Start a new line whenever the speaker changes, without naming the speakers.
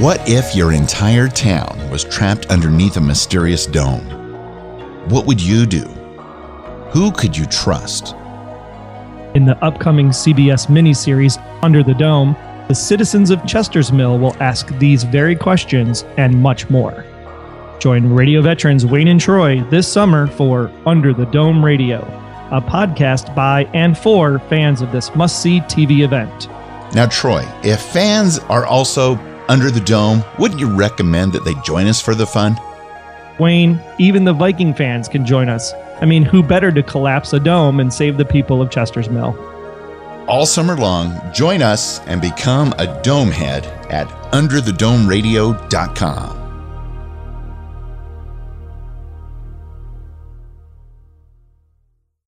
What if your entire town was trapped underneath a mysterious dome? What would you do? Who could you trust?
In the upcoming CBS miniseries Under the Dome, the citizens of Chester's Mill will ask these very questions and much more. Join radio veterans Wayne and Troy this summer for Under the Dome Radio, a podcast by and for fans of this must see TV event.
Now, Troy, if fans are also under the dome, wouldn't you recommend that they join us for the fun?
Wayne, even the Viking fans can join us. I mean, who better to collapse a dome and save the people of Chester's Mill?
All summer long, join us and become a dome head at underthedomeradio.com.